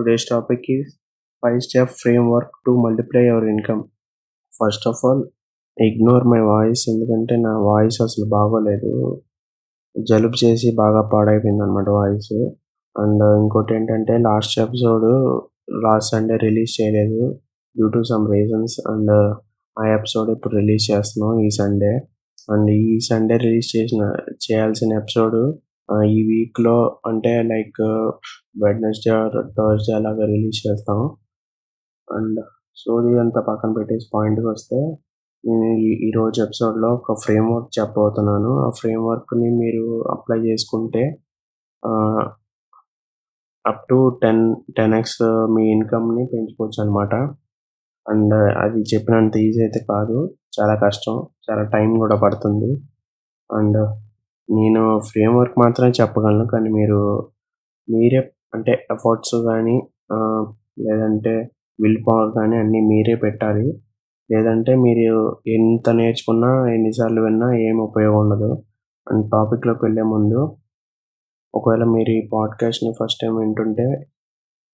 Today's topic is five step framework to multiply your income. First of all ignore my voice ఎందుకంటే నా voice అసలు బాగోలేదు. జలుబు చేసి బాగా పాడైపోయింది అనమాట వాయిస్ అండ్ ఇంకోటి ఏంటంటే last episode last Sunday release చేయలేదు due to some reasons and ఆ ఎపిసోడ్ ఇప్పుడు రిలీజ్ చేస్తున్నాం ఈ సండే. అండ్ ఈ సండే రిలీజ్ చేసిన చేయాల్సిన ఎపిసోడ్ ఈ వీక్లో అంటే లైక్ వెడ్నెస్డే థర్స్డే అలాగా రిలీజ్ చేస్తాం అండ్ స్టోరీ అంతా పక్కన పెట్టేసి పాయింట్కి వస్తే నేను ఈ- ఈ రోజు ఎపిసోడ్లో ఒక ఫ్రేమ్ వర్క్ చెప్పబోతున్నాను. ఆ ఫ్రేమ్ వర్క్ని మీరు అప్లై చేసుకుంటే up to ten ten X మీ ఇన్కమ్ని పెంచుకోవచ్చు అనమాట అండ్ అది చెప్పినంత ఈజీ అయితే కాదు. చాలా కష్టం. చాలా టైం కూడా పడుతుంది. అండ్ నేను ఫ్రేమ్ వర్క్ మాత్రమే చెప్పగలను కానీ మీరు మీరే అంటే ఎఫర్ట్స్ కానీ లేదంటే విల్ పవర్ కానీ అన్నీ మీరే పెట్టాలి. లేదంటే మీరు ఎంత నేర్చుకున్నా ఎన్నిసార్లు విన్నా ఏం ఉపయోగం ఉండదు. అండ్ టాపిక్లోకి వెళ్ళే ముందు ఒకవేళ మీరు ఈ పాడ్కాస్ట్ని ఫస్ట్ టైం వింటుంటే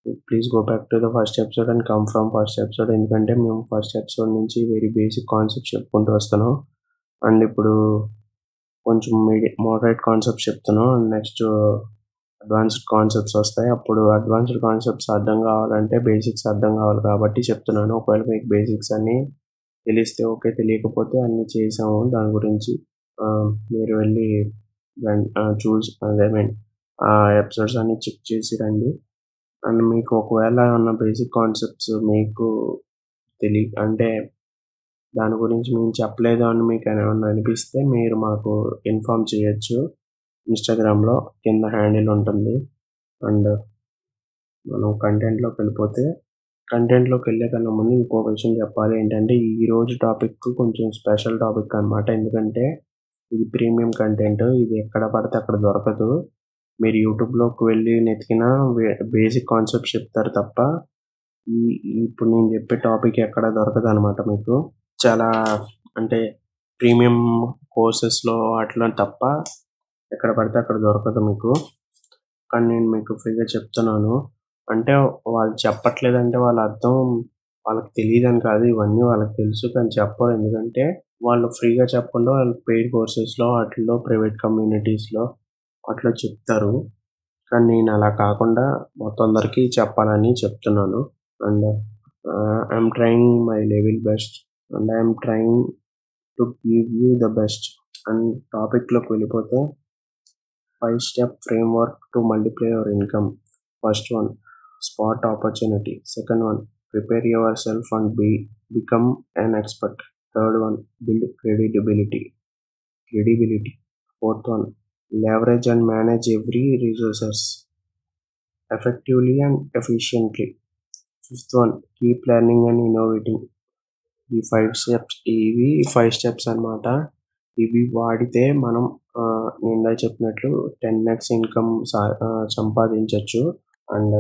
please go back to the first episode and come from first episode. ఎందుకంటే మేము ఫస్ట్ ఎపిసోడ్ నుంచి వెరీ బేసిక్ కాన్సెప్ట్ చెప్పుకుంటూ వస్తున్నాం. అండ్ ఇప్పుడు కొంచెం మోడరేట్ కాన్సెప్ట్స్ చెప్తాను అండ్ నెక్స్ట్ అడ్వాన్స్డ్ కాన్సెప్ట్స్ వస్తాయి. అప్పుడు అడ్వాన్స్డ్ కాన్సెప్ట్స్ అర్థం కావాలంటే బేసిక్స్ అర్థం కావాలి కాబట్టి చెప్తున్నాను. ఒకవేళ మీకు బేసిక్స్ అన్నీ తెలిస్తే ఓకే తెలియకపోతే అన్నీ చేసాము. దాని గురించి మీరు వెళ్ళి చూసి ఐ మీన్ ఆ ఎపిసోడ్స్ అన్నీ చెక్ చేసి రండి. అండ్ మీకు ఒకవేళ ఉన్న బేసిక్ కాన్సెప్ట్స్ మీకు తెలియ అంటే దాని గురించి మేము చెప్పలేదు అని మీకు ఏమైనా అనిపిస్తే మీరు మాకు ఇన్ఫామ్ చేయొచ్చు. ఇన్స్టాగ్రామ్లో కింద హ్యాండిల్ ఉంటుంది. అండ్ మనం కంటెంట్లోకి వెళ్ళిపోతే కంటెంట్లోకి వెళ్ళే కన్నా ముందు ఇంకో విషయం చెప్పాలి ఏంటంటే ఈరోజు టాపిక్ కొంచెం స్పెషల్ టాపిక్ అన్నమాట. ఎందుకంటే ఇది ప్రీమియం కంటెంట్. ఇది ఎక్కడ పడితే అక్కడ దొరకదు. మీరు యూట్యూబ్లోకి వెళ్ళి నెతికినా బేసిక్ కాన్సెప్ట్స్ చెప్తారు తప్ప ఈ ఈ- ఇప్పుడు నేను చెప్పే టాపిక్ ఎక్కడ దొరకదు అనమాట మీకు. చాలా అంటే ప్రీమియం కోర్సెస్లో వాటిలో తప్ప ఎక్కడ పడితే అక్కడ దొరకదు మీకు. కానీ నేను మీకు ఫ్రీగా చెప్తున్నాను. అంటే వాళ్ళు చెప్పట్లేదంటే వాళ్ళ అర్థం వాళ్ళకి తెలియదని కాదు. ఇవన్నీ వాళ్ళకి తెలుసు కానీ చెప్పరు. ఎందుకంటే వాళ్ళు ఫ్రీగా చెప్పకుండా వాళ్ళు పెయిడ్ కోర్సెస్లో వాటిల్లో ప్రైవేట్ కమ్యూనిటీస్లో అట్లా చెప్తారు. కానీ నేను అలా కాకుండా మొత్తం అందరికీ చెప్పాలని చెప్తున్నాను. And I'm trying my level best and I'm trying to give you the best and టాపిక్లోకి వెళ్ళిపోతే five step framework to multiply your income first one spot opportunity second one prepare yourself and be become an expert third one build creditability credibility fourth one leverage and manage every resources effectively and efficiently fifth one keep learning and innovating ఈ five steps ఇవి five steps అన్నమాట. ఇవి వాడితే మనం ఆ, ఇందాక చెప్పినట్లు ten X income సంపాదించవచ్చు అండ్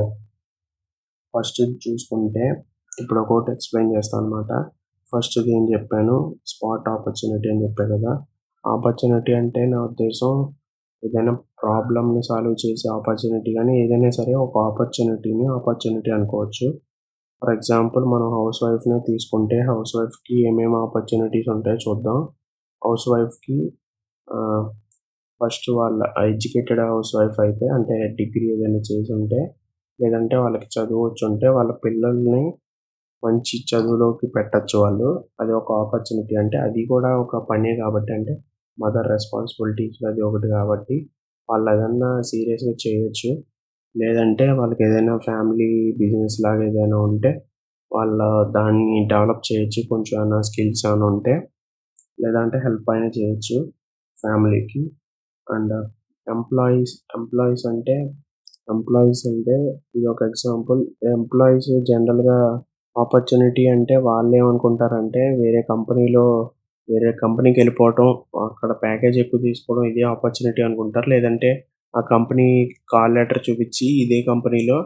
ఫస్ట్ చూసుకుంటే ఇప్పుడు ఒకటి ఎక్స్ప్లెయిన్ చేస్తాను అనమాట ఫస్ట్ ఏం చెప్పాను? స్పాట్ ఆపర్చునిటీ అని చెప్పాను కదా. ఆపర్చునిటీ అంటే నా ఉద్దేశం ఏదైనా ప్రాబ్లమ్ని సాల్వ్ చేసే ఆపర్చునిటీ కానీ ఏదైనా సరే ఒక ఆపర్చునిటీని ఆపర్చునిటీ అనుకోవచ్చు. ఫర్ ఎగ్జాంపుల్ మనం హౌస్ వైఫ్ని తీసుకుంటే హౌస్ వైఫ్కి ఏమేమి ఆపర్చునిటీస్ ఉంటాయో చూద్దాం. హౌస్ వైఫ్కి ఫస్ట్ వాళ్ళ ఎడ్యుకేటెడ్ హౌస్ వైఫ్ అయితే అంటే డిగ్రీ ఏదైనా చేసి ఉంటే లేదంటే వాళ్ళకి చదువు వచ్చి ఉంటే వాళ్ళ పిల్లల్ని మంచి చదువులోకి పెట్టచ్చు వాళ్ళు. అది ఒక ఆపర్చునిటీ అంటే అది కూడా ఒక పనే కాబట్టి అంటే మదర్ రెస్పాన్సిబిలిటీస్ అది ఒకటి కాబట్టి వాళ్ళు ఏదన్నా సీరియస్గా చేయొచ్చు. లేదంటే వాళ్ళకి ఏదైనా ఫ్యామిలీ బిజినెస్ లాగా ఏదైనా ఉంటే వాళ్ళ దాన్ని డెవలప్ చేయొచ్చు కొంచెం ఏమైనా స్కిల్స్ ఏమైనా ఉంటే. లేదంటే హెల్ప్ అయినా చేయొచ్చు ఫ్యామిలీకి. అండ్ ఎంప్లాయీస్ ఎంప్లాయీస్ అంటే ఎంప్లాయీస్ అంటే ఇది ఒక ఎగ్జాంపుల్. ఎంప్లాయీస్ జనరల్గా ఆపర్చునిటీ అంటే వాళ్ళు ఏమనుకుంటారంటే వేరే కంపెనీలో వేరే కంపెనీకి వెళ్ళిపోవటం అక్కడ ప్యాకేజ్ ఎక్కువ తీసుకోవడం ఇదే ఆపర్చునిటీ అనుకుంటారు. లేదంటే ఆ కంపెనీ కాల్ లెటర్ చూపించి ఇదే కంపెనీలో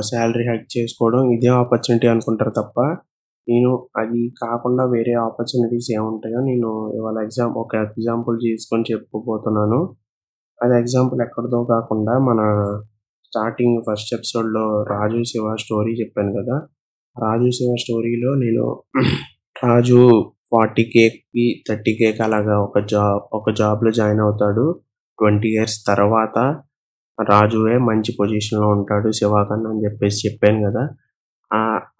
శాలరీ హైక్ చేసుకోవడం ఇదే ఆపర్చునిటీ అనుకుంటారు తప్ప నేను అది కాకుండా వేరే ఆపర్చునిటీస్ ఏముంటాయో నేను ఇవాళ ఎగ్జామ్ ఒక ఎగ్జాంపుల్ తీసుకొని చెప్పబోతున్నాను అది ఎగ్జాంపుల్ ఎక్కడిదో కాకుండా మన స్టార్టింగ్ ఫస్ట్ ఎపిసోడ్లో రాజు శివ స్టోరీ చెప్పాను కదా రాజు శివ స్టోరీలో నేను రాజు ఫార్టీ కేకి థర్టీ కేక్ అలాగా ఒక జాబ్ ఒక జాబ్లో జాయిన్ అవుతాడు. ట్వంటీ ఇయర్స్ తర్వాత రాజువే మంచి పొజిషన్లో ఉంటాడు శివాకన్ అని చెప్పేసి చెప్పాను కదా.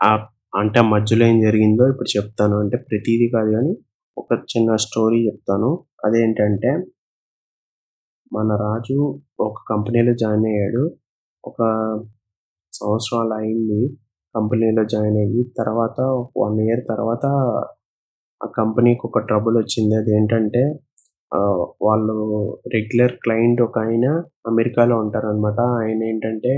ఆ అంటే మధ్యలో ఏం జరిగిందో ఇప్పుడు చెప్తాను. అంటే ప్రతిదీ కాదు కానీ ఒక చిన్న స్టోరీ చెప్తాను. అదేంటంటే మన రాజు ఒక కంపెనీలో జాయిన్ అయ్యాడు. ఒక సంవత్సరాలు అయింది కంపెనీలో జాయిన్ అయ్యి. తర్వాత వన్ ఇయర్ తర్వాత ఆ కంపెనీకి ఒక ట్రబుల్ వచ్చింది. అదేంటంటే వాళ్ళు రెగ్యులర్ క్లయింట్ ఒక ఆయన అమెరికాలో ఉంటారన్నమాట. ఆయన ఏంటంటే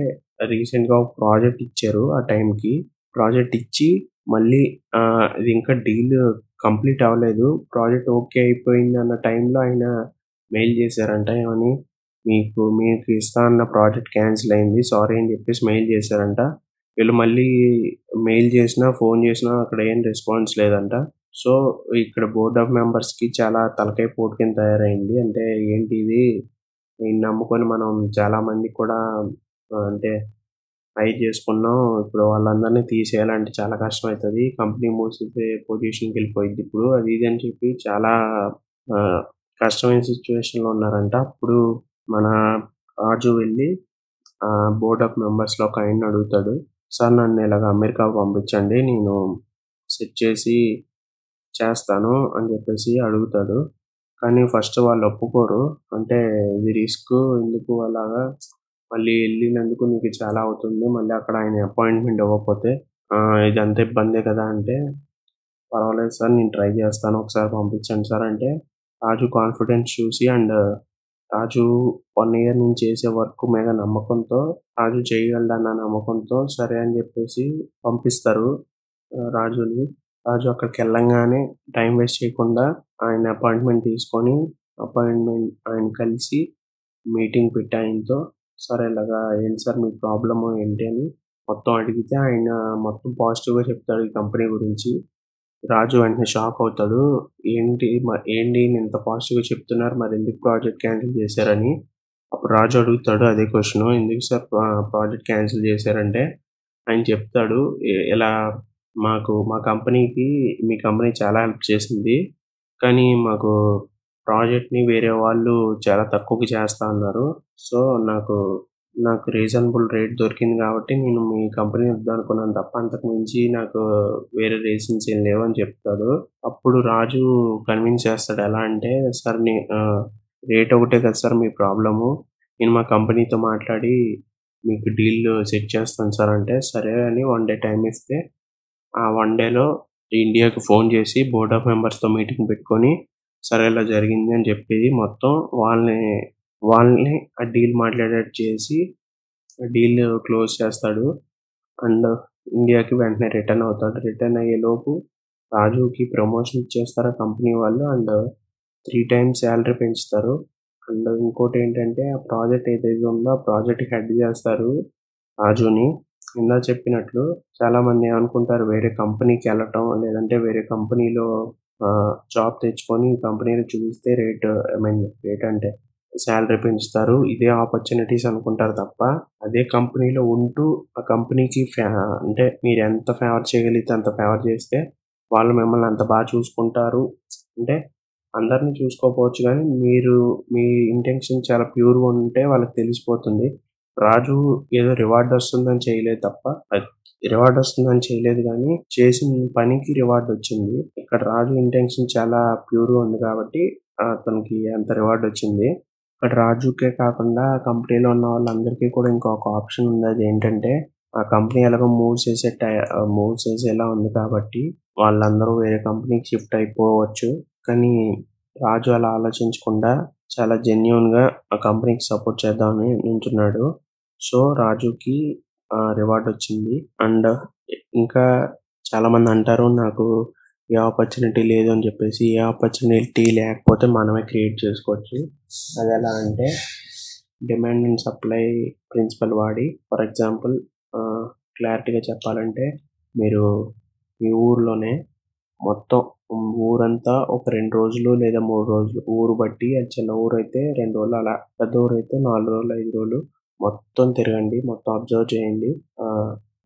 రీసెంట్గా ఒక ప్రాజెక్ట్ ఇచ్చారు ఆ టైంకి. ప్రాజెక్ట్ ఇచ్చి మళ్ళీ ఆ, ఇది ఇంకా డీల్ కంప్లీట్ అవ్వలేదు. ప్రాజెక్ట్ ఓకే అయిపోయింది అన్న టైంలో ఆయన మెయిల్ చేశారంట ఏమని? మీకు మీకు ఇస్తా అన్న ప్రాజెక్ట్ క్యాన్సిల్ అయింది. సారీ అని చెప్పేసి మెయిల్ చేశారంట. వీళ్ళు మళ్ళీ మెయిల్ చేసినా ఫోన్ చేసినా అక్కడ ఏం రెస్పాన్స్ లేదంట. సో ఇక్కడ బోర్డ్ ఆఫ్ మెంబర్స్కి చాలా తలకాయ పోటు కింద తయారైంది. అంటే ఏంటి ఇది? దీన్ని నమ్ముకొని మనం చాలా మంది కూడా అంటే హై చేసుకున్నాం. ఇప్పుడు వాళ్ళందరినీ తీసేయాలంటే చాలా కష్టం అవుతుంది కంపెనీ మూసేసే పొజిషన్కి వెళ్ళిపోయింది ఇప్పుడు అది ఇది అని చెప్పి చాలా కష్టమైన సిచ్యువేషన్లో ఉన్నారంట. అప్పుడు మన రాజు వెళ్ళి బోర్డ్ ఆఫ్ మెంబర్స్లో ఒక ఆయన అడుగుతాడు. సార్ నన్ను ఇలాగ అమెరికా పంపించండి. నేను సెట్ చేసి చేస్తాను అని చెప్పేసి అడుగుతాడు. కానీ ఫస్ట్ వాళ్ళు ఒప్పుకోరు. అంటే ఇది రిస్క్ ఎందుకు అలాగా? మళ్ళీ వెళ్ళినందుకు నీకు చాలా అవుతుంది. మళ్ళీ అక్కడ ఆయన అపాయింట్మెంట్ ఇవ్వకపోతే ఇది ఇదంతా ఇబ్బందే కదా అంటే పర్వాలేదు సార్ నేను ట్రై చేస్తాను. ఒకసారి పంపించండి సార్ అంటే రాజు కాన్ఫిడెన్స్ చూసి అండ్ రాజు వన్ ఇయర్ నేను చేసే వర్క్ మీద నమ్మకంతో రాజు చేయగలడన్న నమ్మకంతో సరే అని చెప్పేసి పంపిస్తారు. రాజుని రాజు అక్కడికి వెళ్ళంగానే టైం వేస్ట్ చేయకుండా ఆయన అపాయింట్మెంట్ తీసుకొని అపాయింట్మెంట్ ఆయన కలిసి మీటింగ్ పెట్టి ఆయనతో. సార్ ఇలాగా ఏంటి సార్ మీ ప్రాబ్లమ్ ఏంటి అని మొత్తం అడిగితే ఆయన మొత్తం పాజిటివ్గా చెప్తాడు ఈ కంపెనీ గురించి. రాజు వెంటనే షాక్ అవుతాడు. ఏంటి ఏంటి నేను ఇంత పాజిటివ్గా చెప్తున్నారు? మరి ఎందుకు ప్రాజెక్ట్ క్యాన్సిల్ చేశారని? అప్పుడు రాజు అడుగుతాడు అదే క్వశ్చన్. ఎందుకు సార్ ప్రాజెక్ట్ క్యాన్సిల్ చేశారంటే? ఆయన చెప్తాడు. ఇలా మాకు మా కంపెనీకి మీ కంపెనీ చాలా హెల్ప్ చేసింది. కానీ మాకు ప్రాజెక్ట్ని వేరే వాళ్ళు చాలా తక్కువకి చేస్తా అన్నారు. సో నాకు నాకు రీజనబుల్ రేట్ దొరికింది కాబట్టి నేను మీ కంపెనీ వద్దాం అనుకున్నాను తప్ప అంతకు మించి నాకు వేరే రీజన్స్ ఏం లేవని చెప్తాడు. అప్పుడు రాజు కన్విన్స్ చేస్తాడు. ఎలా అంటే సార్ నీ రేట్ ఒకటే కదా సార్ మీ ప్రాబ్లము. నేను మా కంపెనీతో మాట్లాడి మీకు డీల్ సెట్ చేస్తాను సార్ అంటే సరే అని వన్ డే టైం ఇస్తే ఆ వన్ డేలో ఇండియాకి ఫోన్ చేసి బోర్డ్ ఆఫ్ మెంబర్స్తో మీటింగ్ పెట్టుకొని సరే ఇలా జరిగింది అని చెప్పేది మొత్తం వాళ్ళని వాళ్ళని ఆ డీల్ మాట్లాడేట్టు చేసి డీల్ క్లోజ్ చేస్తాడు. అండ్ ఇండియాకి వెంటనే రిటర్న్ అవుతాడు. రిటర్న్ అయ్యేలోపు రాజుకి ప్రమోషన్ ఇచ్చేస్తారు కంపెనీ వాళ్ళు. అండ్ త్రీ టైమ్స్ శాలరీ పెంచుతారు. అండ్ ఇంకోటి ఏంటంటే ఆ ప్రాజెక్ట్ ఏదైతే ఉందో ఆ ప్రాజెక్ట్ హెడ్ చేస్తారు రాజుని. ఇందా చెప్పినట్లు చాలామంది అనుకుంటారు వేరే కంపెనీకి వెళ్ళటం లేదంటే వేరే కంపెనీలో జాబ్ తెచ్చుకొని కంపెనీలో చూపిస్తే రేట్ ఐ మీన్ రేట్ అంటే శాలరీ పెంచుతారు. ఇదే ఆపర్చునిటీస్ అనుకుంటారు తప్ప అదే కంపెనీలో ఉంటూ ఆ కంపెనీకి అంటే మీరు ఎంత ఫేవర్ చేయగలిగితే అంత ఫేవర్ చేస్తే వాళ్ళు మిమ్మల్ని అంత బాగా చూసుకుంటారు. అంటే అందరిని చూసుకోకపోవచ్చు కానీ మీరు మీ ఇంటెన్షన్ చాలా ప్యూర్గా ఉంటే వాళ్ళకి తెలిసిపోతుంది. రాజు ఏదో రివార్డ్ వస్తుందని చేయలేదు తప్ప రివార్డ్ వస్తుందని చేయలేదు కానీ చేసిన పనికి రివార్డ్ వచ్చింది. ఇక్కడ రాజు ఇంటెన్షన్ చాలా ప్యూర్గా ఉంది కాబట్టి అతనికి అంత రివార్డ్ వచ్చింది. ఇక్కడ రాజుకే కాకుండా కంపెనీలో ఉన్న వాళ్ళందరికీ కూడా ఇంకొక ఆప్షన్ ఉంది. అది ఏంటంటే ఆ కంపెనీ ఎలాగో మూవ్ చేసే టై మూవ్ చేసేలా ఉంది కాబట్టి వాళ్ళందరూ వేరే కంపెనీకి షిఫ్ట్ అయిపోవచ్చు. కానీ రాజు అలా ఆలోచించకుండా చాలా జెన్యున్గా ఆ కంపెనీకి సపోర్ట్ చేద్దామని నించున్నాడు సో రాజుకి రివార్డ్ వచ్చింది. అండ్ ఇంకా చాలా మంది అంటారు నాకు ఏ ఆపర్చునిటీ లేదు అని చెప్పేసి ఏ ఆపర్చునిటీ లేకపోతే మనమే క్రియేట్ చేసుకోవచ్చు. అది ఎలా అంటే డిమాండ్ అండ్ సప్లై ప్రిన్సిపల్ వాడి ఫర్ ఎగ్జాంపుల్ క్లారిటీగా చెప్పాలంటే మీరు మీ ఊర్లోనే మొత్తం ఊరంతా ఒక రెండు రోజులు లేదా మూడు రోజులు ఊరు బట్టి అది చిన్న ఊరు అయితే రెండు రోజులు అలా పెద్ద ఊరు అయితే నాలుగు రోజులు ఐదు రోజులు మొత్తం తిరగండి మొత్తం అబ్జర్వ్ చేయండి.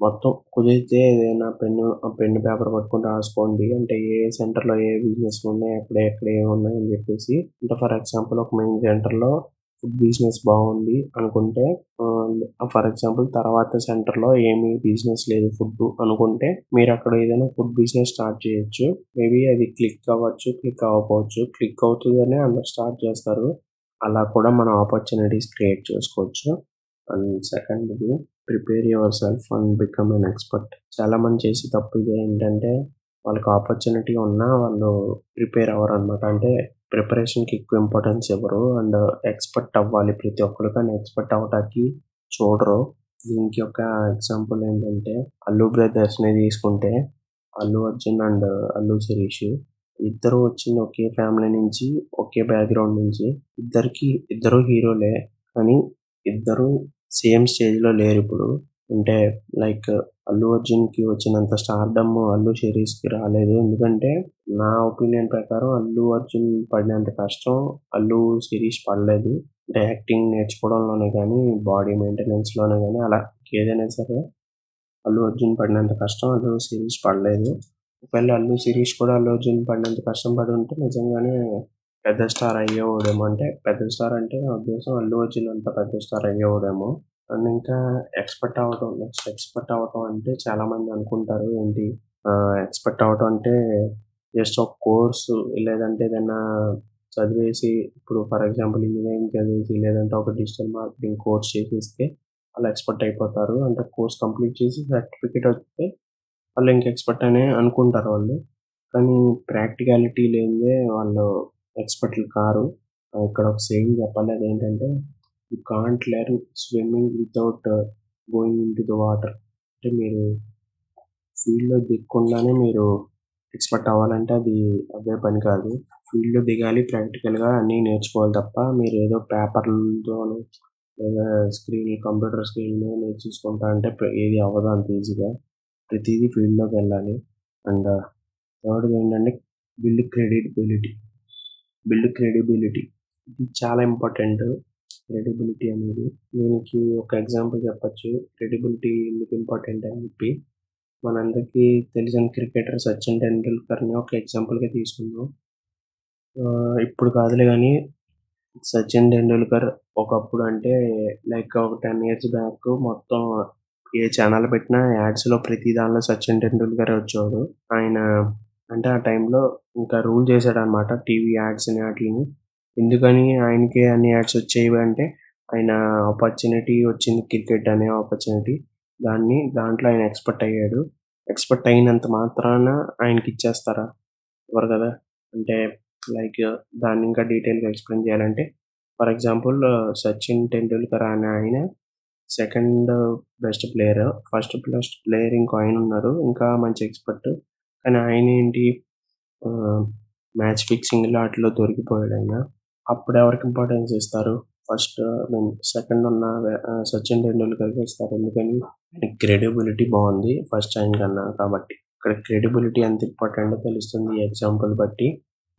మొత్తం కుదిరితే ఏదైనా పెన్ను పెన్ను పేపర్ పట్టుకుని రాసుకోండి. అంటే ఏ సెంటర్లో ఏ బిజినెస్ ఉన్నాయి ఎక్కడ ఎక్కడ ఏమున్నాయి అని చెప్పేసి. అంటే ఫర్ ఎగ్జాంపుల్ ఒక మెయిన్ సెంటర్లో ఫుడ్ బిజినెస్ బాగుంది అనుకుంటే ఫర్ ఎగ్జాంపుల్ తర్వాత సెంటర్లో ఏమీ ఏమి బిజినెస్ లేదు ఫుడ్ అనుకుంటే మీరు అక్కడ ఏదైనా ఫుడ్ బిజినెస్ స్టార్ట్ చేయొచ్చు. మేబీ అది క్లిక్ అవ్వచ్చు క్లిక్ అవ్వకపోవచ్చు. క్లిక్ అవుతుందనే అందరు స్టార్ట్ చేస్తారు. అలా కూడా మనం ఆపర్చునిటీస్ క్రియేట్ చేసుకోవచ్చు. అండ్ సెకండ్ ఇది prepare yourself and become an expert చాలా మంది చేసే తప్పు ఇది ఏంటంటే వాళ్ళకి ఆపర్చునిటీ ఉన్నా వాళ్ళు ప్రిపేర్ అవ్వరు అనమాట అంటే ప్రిపరేషన్కి ఎక్కువ ఇంపార్టెన్స్ ఇవ్వరు. అండ్ ఎక్స్పర్ట్ అవ్వాలి. ప్రతి ఒక్కరు కానీ ఎక్స్పర్ట్ అవ్వడానికి చూడరు. దీనికి ఒక ఎగ్జాంపుల్ ఏంటంటే అల్లు బ్రదర్స్ని తీసుకుంటే అల్లు అర్జున్ అండ్ అల్లు శిరీష్ ఇద్దరు వచ్చింది ఒకే ఫ్యామిలీ నుంచి ఒకే బ్యాక్గ్రౌండ్ నుంచి ఇద్దరికి ఇద్దరు హీరోలే కానీ ఇద్దరు సేమ్ స్టేజ్లో లేరు ఇప్పుడు. అంటే లైక్ అల్లు అర్జున్కి వచ్చినంత స్టార్డమ్ అల్లు శిరీష్కి రాలేదు. ఎందుకంటే నా ఒపీనియన్ ప్రకారం అల్లు అర్జున్ పడినంత కష్టం అల్లు శిరీష్ పడలేదు. అంటే యాక్టింగ్ నేర్చుకోవడంలోనే కానీ బాడీ మెయింటెనెన్స్లోనే కానీ అలా ఏదైనా సరే అల్లు అర్జున్ పడినంత కష్టం అల్లు శిరీష్ పడలేదు. ఒకవేళ అల్లు శిరీష్ కూడా అల్లు అర్జున్ పడినంత కష్టం పడి ఉంటే నిజంగానే పెద్ద స్టార్ అయ్యేవాడేమో అంటే పెద్ద స్టార్ అంటే నా ఉద్దేశం అల్లు అర్జున్ అంత పెద్ద స్టార్ అయ్యేవాడేమో అండ్ ఇంకా ఎక్స్పర్ట్ అవ్వటం నెక్స్ట్ ఎక్స్పర్ట్ అవ్వటం అంటే చాలా మంది అనుకుంటారు. ఏంటి? ఎక్స్పర్ట్ అవ్వటం అంటే జస్ట్ ఒక కోర్సు లేదంటే ఏదైనా చదివేసి ఇప్పుడు ఫర్ ఎగ్జాంపుల్ ఇంజనీరింగ్ చదివేసి లేదంటే ఒక డిజిటల్ మార్కెటింగ్ కోర్స్ చేసేస్తే వాళ్ళు ఎక్స్పర్ట్ అయిపోతారు. అంటే కోర్స్ కంప్లీట్ చేసి సర్టిఫికేట్ వస్తే వాళ్ళు ఇంక ఎక్స్పర్ట్ అనే అనుకుంటారు వాళ్ళు. కానీ ప్రాక్టికాలిటీ లేనిదే వాళ్ళు ఎక్స్పర్ట్లు కారు. ఇక్కడ ఒక సేవింగ్ చెప్పాలి. ఏంటంటే you can't learn swimming without going in to the water. అంటే మీరు ఫీల్డ్లో దిగకుండానే మీరు ఎక్స్పర్ట్ అవ్వాలంటే అది అదే పని కాదు. ఫీల్డ్లో దిగాలి ప్రాక్టికల్గా అన్నీ నేర్చుకోవాలి తప్ప మీరు ఏదో పేపర్లతో లేదా స్క్రీన్ కంప్యూటర్ స్క్రీన్లో నేర్చుకుంటా అంటే ఏది అవ్వదు అంత ఈజీగా. ప్రతిదీ ఫీల్డ్లోకి వెళ్ళాలి. అండ్ థర్డ్ ఏంటంటే బిల్డ్ క్రెడిబిలిటీ. బిల్డ్ క్రెడిబిలిటీ ఇది చాలా ఇంపార్టెంట్ క్రెడిబిలిటీ అనేది దీనికి ఒక ఎగ్జాంపుల్ చెప్పొచ్చు. క్రెడిబిలిటీ ఎందుకు ఇంపార్టెంట్ అని చెప్పి. మనందరికీ తెలిసిన క్రికెటర్ సచిన్ టెండూల్కర్ని ఒక ఎగ్జాంపుల్గా తీసుకుందాం. ఇప్పుడు కాదులే కానీ సచిన్ టెండూల్కర్ ఒకప్పుడు అంటే లైక్ ఒక టెన్ ఇయర్స్ బ్యాక్ మొత్తం ఏ ఛానల్ పెట్టినా యాడ్స్లో ప్రతి దానిలో సచిన్ టెండూల్కర్ వచ్చాడు ఆయన అంటే ఆ టైంలో ఇంకా రూల్ చేశాడనమాట టీవీ యాడ్స్ అనే వాటిని. ఎందుకని ఆయనకే అన్ని యాడ్స్ వచ్చేవి అంటే ఆయన ఆపర్చునిటీ వచ్చింది క్రికెట్ అనే ఆపర్చునిటీ. దాన్ని దాంట్లో ఆయన ఎక్స్పర్ట్ అయ్యాడు. ఎక్స్పర్ట్ అయినంత మాత్రాన ఆయనకి ఇచ్చేస్తారా? ఎవరు కదా? అంటే లైక్ దాన్ని ఇంకా డీటెయిల్గా ఎక్స్ప్లెయిన్ చేయాలంటే ఫర్ ఎగ్జాంపుల్ సచిన్ టెండూల్కర్ అనే ఆయన second best player. First best player ఇంకో ఆయన ఉన్నారు. ఇంకా మంచి ఎక్స్పర్ట్ కానీ ఆయన ఏంటి మ్యాచ్ ఫిక్సింగ్లో వాటిలో దొరికిపోయాడు ఆయన అప్పుడు ఎవరికి ఇంపార్టెన్స్ ఇస్తారు? ఫస్ట్ సెకండ్ ఉన్న సచిన్ టెండూల్కర్కి ఇస్తారు. ఎందుకని? క్రెడిబిలిటీ బాగుంది ఫస్ట్ ఆయన కన్నా. కాబట్టి ఇక్కడ క్రెడిబిలిటీ ఎంత ఇంపార్టెంట్ తెలుస్తుంది ఈ ఎగ్జాంపుల్ బట్టి.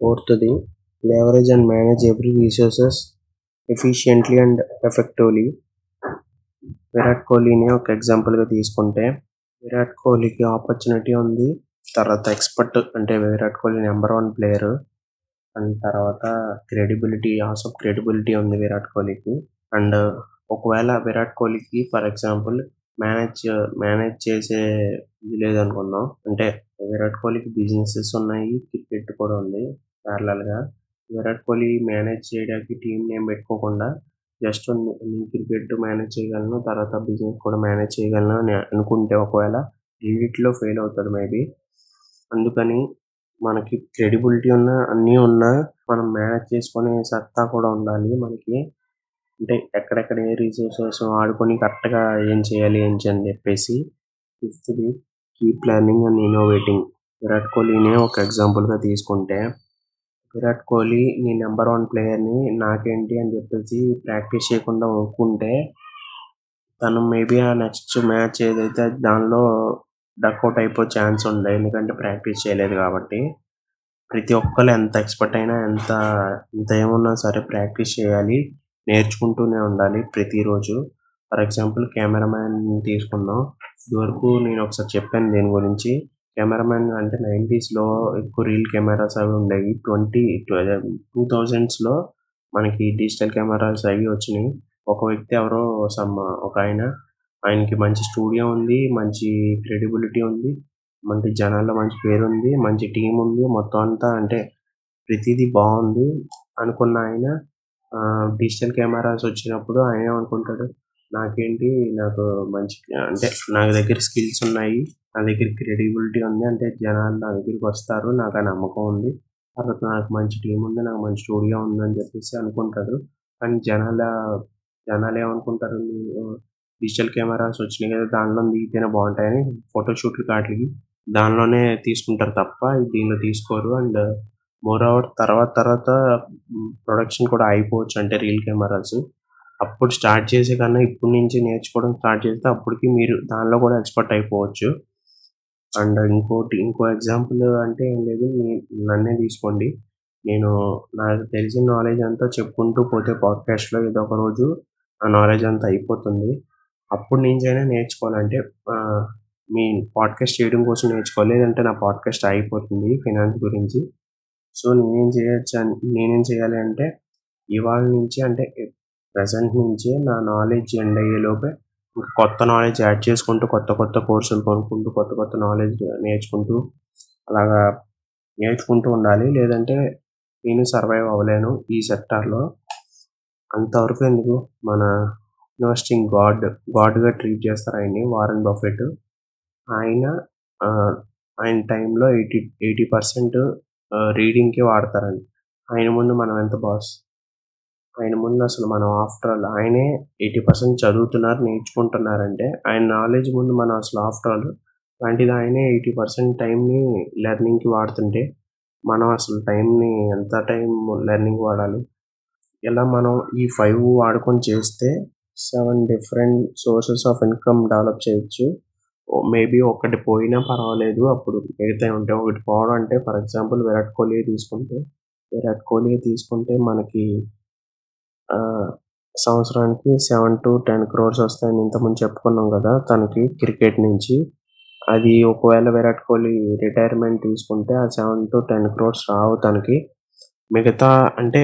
Fourth the leverage and manage every resources efficiently and effectively Virat కోహ్లీని ఒక ఎగ్జాంపుల్గా తీసుకుంటే విరాట్ కోహ్లీకి ఆపర్చునిటీ ఉంది. తర్వాత ఎక్స్పర్ట్ అంటే Virat Kohli number one player. And తర్వాత క్రెడిబిలిటీ ఆల్సో క్రెడిబిలిటీ ఉంది విరాట్ కోహ్లీకి. అండ్ ఒకవేళ విరాట్ కోహ్లీకి ఫర్ ఎగ్జాంపుల్ మేనేజ్ మేనేజ్ చేసే లేదనుకుందాం. అంటే విరాట్ కోహ్లీకి బిజినెసెస్ ఉన్నాయి క్రికెట్ కూడా ఉంది ప్యారలల్గా. విరాట్ కోహ్లీ మేనేజ్ చేయడానికి టీం నేమ్ పెట్టుకోకుండా జస్ట్ నేను క్రికెట్ మేనేజ్ చేయగలను తర్వాత బిజినెస్ కూడా మేనేజ్ చేయగలను అని అనుకుంటే ఒకవేళ రెండిట్లో ఫెయిల్ అవుతాడు మేబీ అందుకని మనకి క్రెడిబిలిటీ ఉన్నా అన్నీ ఉన్నా మనం మేనేజ్ చేసుకునే సత్తా కూడా ఉండాలి మనకి. అంటే ఎక్కడెక్కడ ఏ రిసోర్సెస్ వాడుకొని కరెక్ట్గా ఏం చేయాలి ఏంటి అని చెప్పేసి fifth key planning and innovating. Virat కోహ్లీని ఒక ఎగ్జాంపుల్గా తీసుకుంటే విరాట్ కోహ్లీ నీ నెంబర్ వన్ ప్లేయర్ని నాకేంటి అని చెప్పేసి ప్రాక్టీస్ చేయకుండా ఒప్పుకుంటే తను మేబీ ఆ నెక్స్ట్ మ్యాచ్ ఏదైతే దానిలో డక్అవుట్ అయిపోయే ఛాన్స్ ఉంది ఎందుకంటే ప్రాక్టీస్ చేయలేదు కాబట్టి. ప్రతి ఒక్కరు ఎంత ఎక్స్పర్ట్ అయినా ఎంత ఎంత ఏమున్నా సరే ప్రాక్టీస్ చేయాలి. నేర్చుకుంటూనే ఉండాలి ప్రతిరోజు. ఫర్ ఎగ్జాంపుల్ కెమెరామ్యాన్ తీసుకుందాం. ఇదివరకు నేను ఒకసారి చెప్పాను దీని గురించి. కెమెరామ్యాన్ అంటే నైంటీస్లో ఎక్కువ రీల్ కెమెరాస్ అవి ఉండేవి. ట్వంటీ టూ థౌజండ్స్లో మనకి డిజిటల్ కెమెరాస్ అవి వచ్చినాయి. ఒక వ్యక్తి ఎవరో సమ్ ఒక ఆయన ఆయనకి మంచి స్టూడియో ఉంది మంచి క్రెడిబిలిటీ ఉంది మంచి జనాల్లో మంచి పేరు ఉంది మంచి టీం ఉంది మొత్తం అంతా అంటే ప్రతిదీ బాగుంది అనుకున్న ఆయన. డిజిటల్ కెమెరాస్ వచ్చినప్పుడు ఆయన అనుకుంటాడు నాకేంటి నాకు మంచి అంటే నా దగ్గర స్కిల్స్ ఉన్నాయి నా దగ్గర క్రెడిబిలిటీ ఉంది అంటే జనాలు నా దగ్గరికి వస్తారు నాకు ఆ నమ్మకం ఉంది తర్వాత నాకు మంచి టీం ఉంది నాకు మంచి స్టూడియో ఉంది అని చెప్పేసి అనుకుంటాడు కానీ జనాల జనాలు ఏమనుకుంటారు? డిజిటల్ కెమెరాస్ వచ్చినాయి కదా దానిలో దిగితేనే బాగుంటాయని ఫోటోషూట్లు వాటికి దానిలోనే తీసుకుంటారు తప్ప దీనిలో తీసుకోరు. అండ్ మోర్ ఓవర్ తర్వాత తర్వాత ప్రొడక్షన్ కూడా అయిపోవచ్చు అంటే రీల్ కెమెరాస్. అప్పుడు స్టార్ట్ చేసే కన్నా ఇప్పటి నుంచి నేర్చుకోవడం స్టార్ట్ చేస్తే అప్పటికి మీరు దానిలో కూడా ఎక్స్పర్ట్ అయిపోవచ్చు. అండ్ ఇంకోటి ఇంకో ఎగ్జాంపుల్ అంటే ఏం లేదు నన్నే తీసుకోండి. నేను నాకు తెలిసిన నాలెడ్జ్ అంతా చెప్పుకుంటూ పోతే పాడ్కాస్ట్లో ఏదో ఒక రోజు ఆ నాలెడ్జ్ అంతా అయిపోతుంది. అప్పుడు నుంచైనా అయినా నేర్చుకోవాలంటే మీ పాడ్కాస్ట్ చేయడం కోసం నేర్చుకోవాలి. లేదంటే నా పాడ్కాస్ట్ అయిపోతుంది ఫినాన్స్ గురించి. సో నేనేం చేయొచ్చు నేనేం చేయాలి అంటే ఇవాళ నుంచి అంటే ప్రజెంట్ నుంచి నా నాలెడ్జ్ ఎండ్ అయ్యేలోపే కొత్త నాలెడ్జ్ యాడ్ చేసుకుంటూ కొత్త కొత్త కోర్సులు కొనుక్కుంటూ కొత్త కొత్త నాలెడ్జ్ నేర్చుకుంటూ అలాగా నేర్చుకుంటూ ఉండాలి. లేదంటే నేను సర్వైవ్ అవ్వలేను ఈ సెక్టార్లో. అంతవరకు ఎందుకు? మన ఇన్వెస్టింగ్ గాడ్ గాడ్గా ట్రీట్ చేస్తారు ఆయన్ని వారన్ బఫెట్ ఆయన ఆయన టైంలో ఎయిటీ ఎయిటీ పర్సెంట్ రీడింగ్కి వాడతారండి. ఆయన ముందు మనం ఎంత బాస్ ఆయన ముందు అసలు మనం ఆఫ్టర్ ఆల్ ఆయనే ఎయిటీ పర్సెంట్ చదువుతున్నారు నేర్చుకుంటున్నారంటే ఆయన నాలెడ్జ్ ముందు మనం అసలు ఆఫ్టర్ ఆల్ అలాంటిది ఆయనే ఎయిటీ పర్సెంట్ టైంని లెర్నింగ్కి వాడుతుంటే మనం అసలు టైంని ఎంత టైం లెర్నింగ్ వాడాలి? ఇలా మనం ఈ ఫైవ్ వాడుకొని చేస్తే seven different sources of income develop చేయొచ్చు. మేబీ ఒకటి పోయినా పర్వాలేదు. అప్పుడు మిగతా ఉంటే ఒకటి పోవడం అంటే ఫర్ ఎగ్జాంపుల్ విరాట్ కోహ్లీ తీసుకుంటే విరాట్ కోహ్లీ తీసుకుంటే మనకి సంవత్సరానికి సెవెన్ టు టెన్ క్రోర్స్ వస్తాయని ఇంతకుముందు చెప్పుకున్నాం కదా తనకి క్రికెట్ నుంచి. అది ఒకవేళ విరాట్ కోహ్లీ రిటైర్మెంట్ తీసుకుంటే ఆ సెవెన్ టు టెన్ క్రోర్స్ రావు తనకి. మిగతా అంటే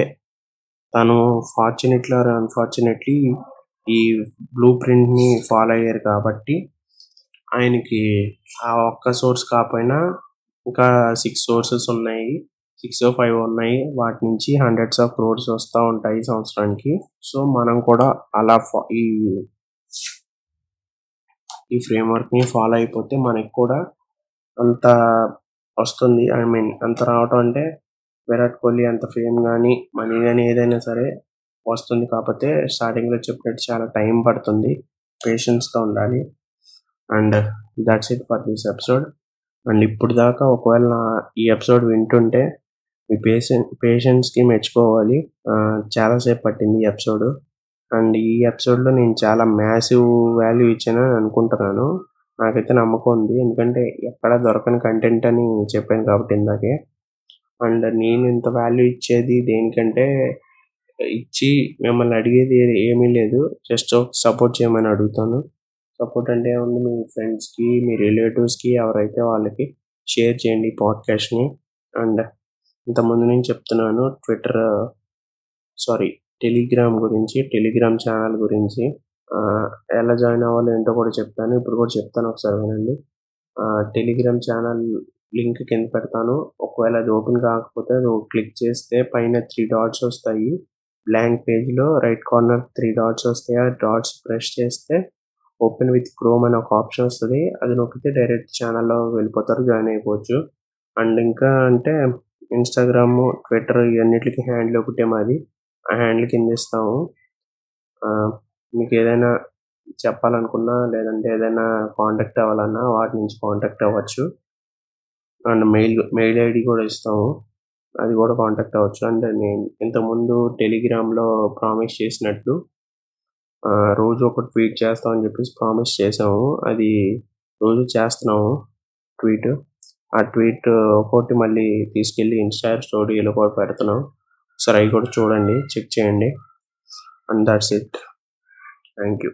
తను ఫార్చునేట్లీ ఆర్ అన్ఫార్చునేట్లీ ఈ బ్లూ ప్రింట్ని ఫాలో అయ్యారు కాబట్టి ఆయనకి ఆ ఒక్క సోర్స్ కాకపోయినా ఇంకా సిక్స్ సోర్సెస్ ఉన్నాయి. సిక్స్ ఫైవ్ ఉన్నాయి. వాటి నుంచి హండ్రెడ్స్ ఆఫ్ క్రోర్స్ వస్తూ ఉంటాయి సంవత్సరానికి. సో మనం కూడా అలా ఈ ఈ ఫ్రేమ్వర్క్ని ఫాలో అయిపోతే మనకి కూడా అంత వస్తుంది. ఐ మీన్ అంత రావటం అంటే విరాట్ కోహ్లీ అంత ఫేమ్ కానీ మనీ కానీ ఏదైనా సరే వస్తుంది. కాకపోతే స్టార్టింగ్లో చెప్పినట్టు చాలా టైం పడుతుంది. పేషెన్స్గా ఉండాలి. And that's it for this episode and ఇప్పుడు దాకా ఒకవేళ నా ఈ ఎపిసోడ్ వింటుంటే మీ పేషెన్ పేషెన్స్కి మెచ్చుకోవాలి. చాలాసేపు పట్టింది ఈ ఎపిసోడ్ అండ్ ఈ ఎపిసోడ్లో నేను చాలా మ్యాసివ్ వాల్యూ ఇచ్చానని అనుకుంటున్నాను. నాకైతే నమ్మకం ఉంది. ఎందుకంటే ఎక్కడ దొరకని కంటెంట్ అని చెప్పాను కాబట్టి ఇందాకే. అండ్ నేను ఇంత వాల్యూ ఇచ్చేది దేనికంటే ఇచ్చి మిమ్మల్ని అడిగేది ఏమీ లేదు. జస్ట్ సపోర్ట్ చేయమని అడుగుతాను. సపోర్ట్ అంటే ఏముంది? మీ ఫ్రెండ్స్కి మీ రిలేటివ్స్కి ఎవరైతే వాళ్ళకి షేర్ చేయండి పాడ్కాస్ట్ని. అండ్ ఇంతకుముందు నేను చెప్తున్నాను ట్విట్టర్ సారీ టెలిగ్రామ్ గురించి టెలిగ్రామ్ ఛానల్ గురించి. ఎలా జాయిన్ అవ్వాలో ఏంటో కూడా చెప్తాను. ఇప్పుడు కూడా చెప్తాను ఒకసారి వినండి. టెలిగ్రామ్ ఛానల్ లింక్ కింద పెడతాను. ఒకవేళ అది ఓపెన్ కాకపోతే అది క్లిక్ చేస్తే పైన త్రీ డాట్స్ వస్తాయి. బ్లాంక్ పేజ్లో రైట్ కార్నర్ త్రీ డాట్స్ వస్తాయి. ఆ డాట్స్ ప్రెస్ చేస్తే ఓపెన్ విత్ క్రోమ్ అనే ఒక ఆప్షన్ వస్తుంది. అది నొక్కితే డైరెక్ట్ ఛానల్లో వెళ్ళిపోతారు జాయిన్ అయిపోవచ్చు. అండ్ ఇంకా అంటే ఇన్స్టాగ్రామ్ ట్విట్టర్ ఇవన్నిటికి హ్యాండిల్ ఒకటే మాది. ఆ హ్యాండిల్ కింద ఇస్తాము. మీకు ఏదైనా చెప్పాలనుకున్నా లేదంటే ఏదైనా కాంటాక్ట్ అవ్వాలన్నా వాటి నుంచి కాంటాక్ట్ అవ్వచ్చు. అండ్ మెయిల్ మెయిల్ ఐడి కూడా ఇస్తాము. అది కూడా కాంటాక్ట్ అవ్వచ్చు. అండ్ నేను ఇంతకుముందు టెలిగ్రామ్లో ప్రామిస్ చేసినట్లు రోజు ఒక ట్వీట్ చేస్తామని చెప్పేసి ప్రామిస్ చేసాము. అది రోజు చేస్తున్నాము ట్వీట్ ఆ ట్వీట్ ఒకటి మళ్ళీ తీసుకెళ్ళి ఇన్స్టా స్టోరీలో కూడా పెడుతున్నాం. సరే అవి కూడా చూడండి చెక్ చేయండి. And that's it thank you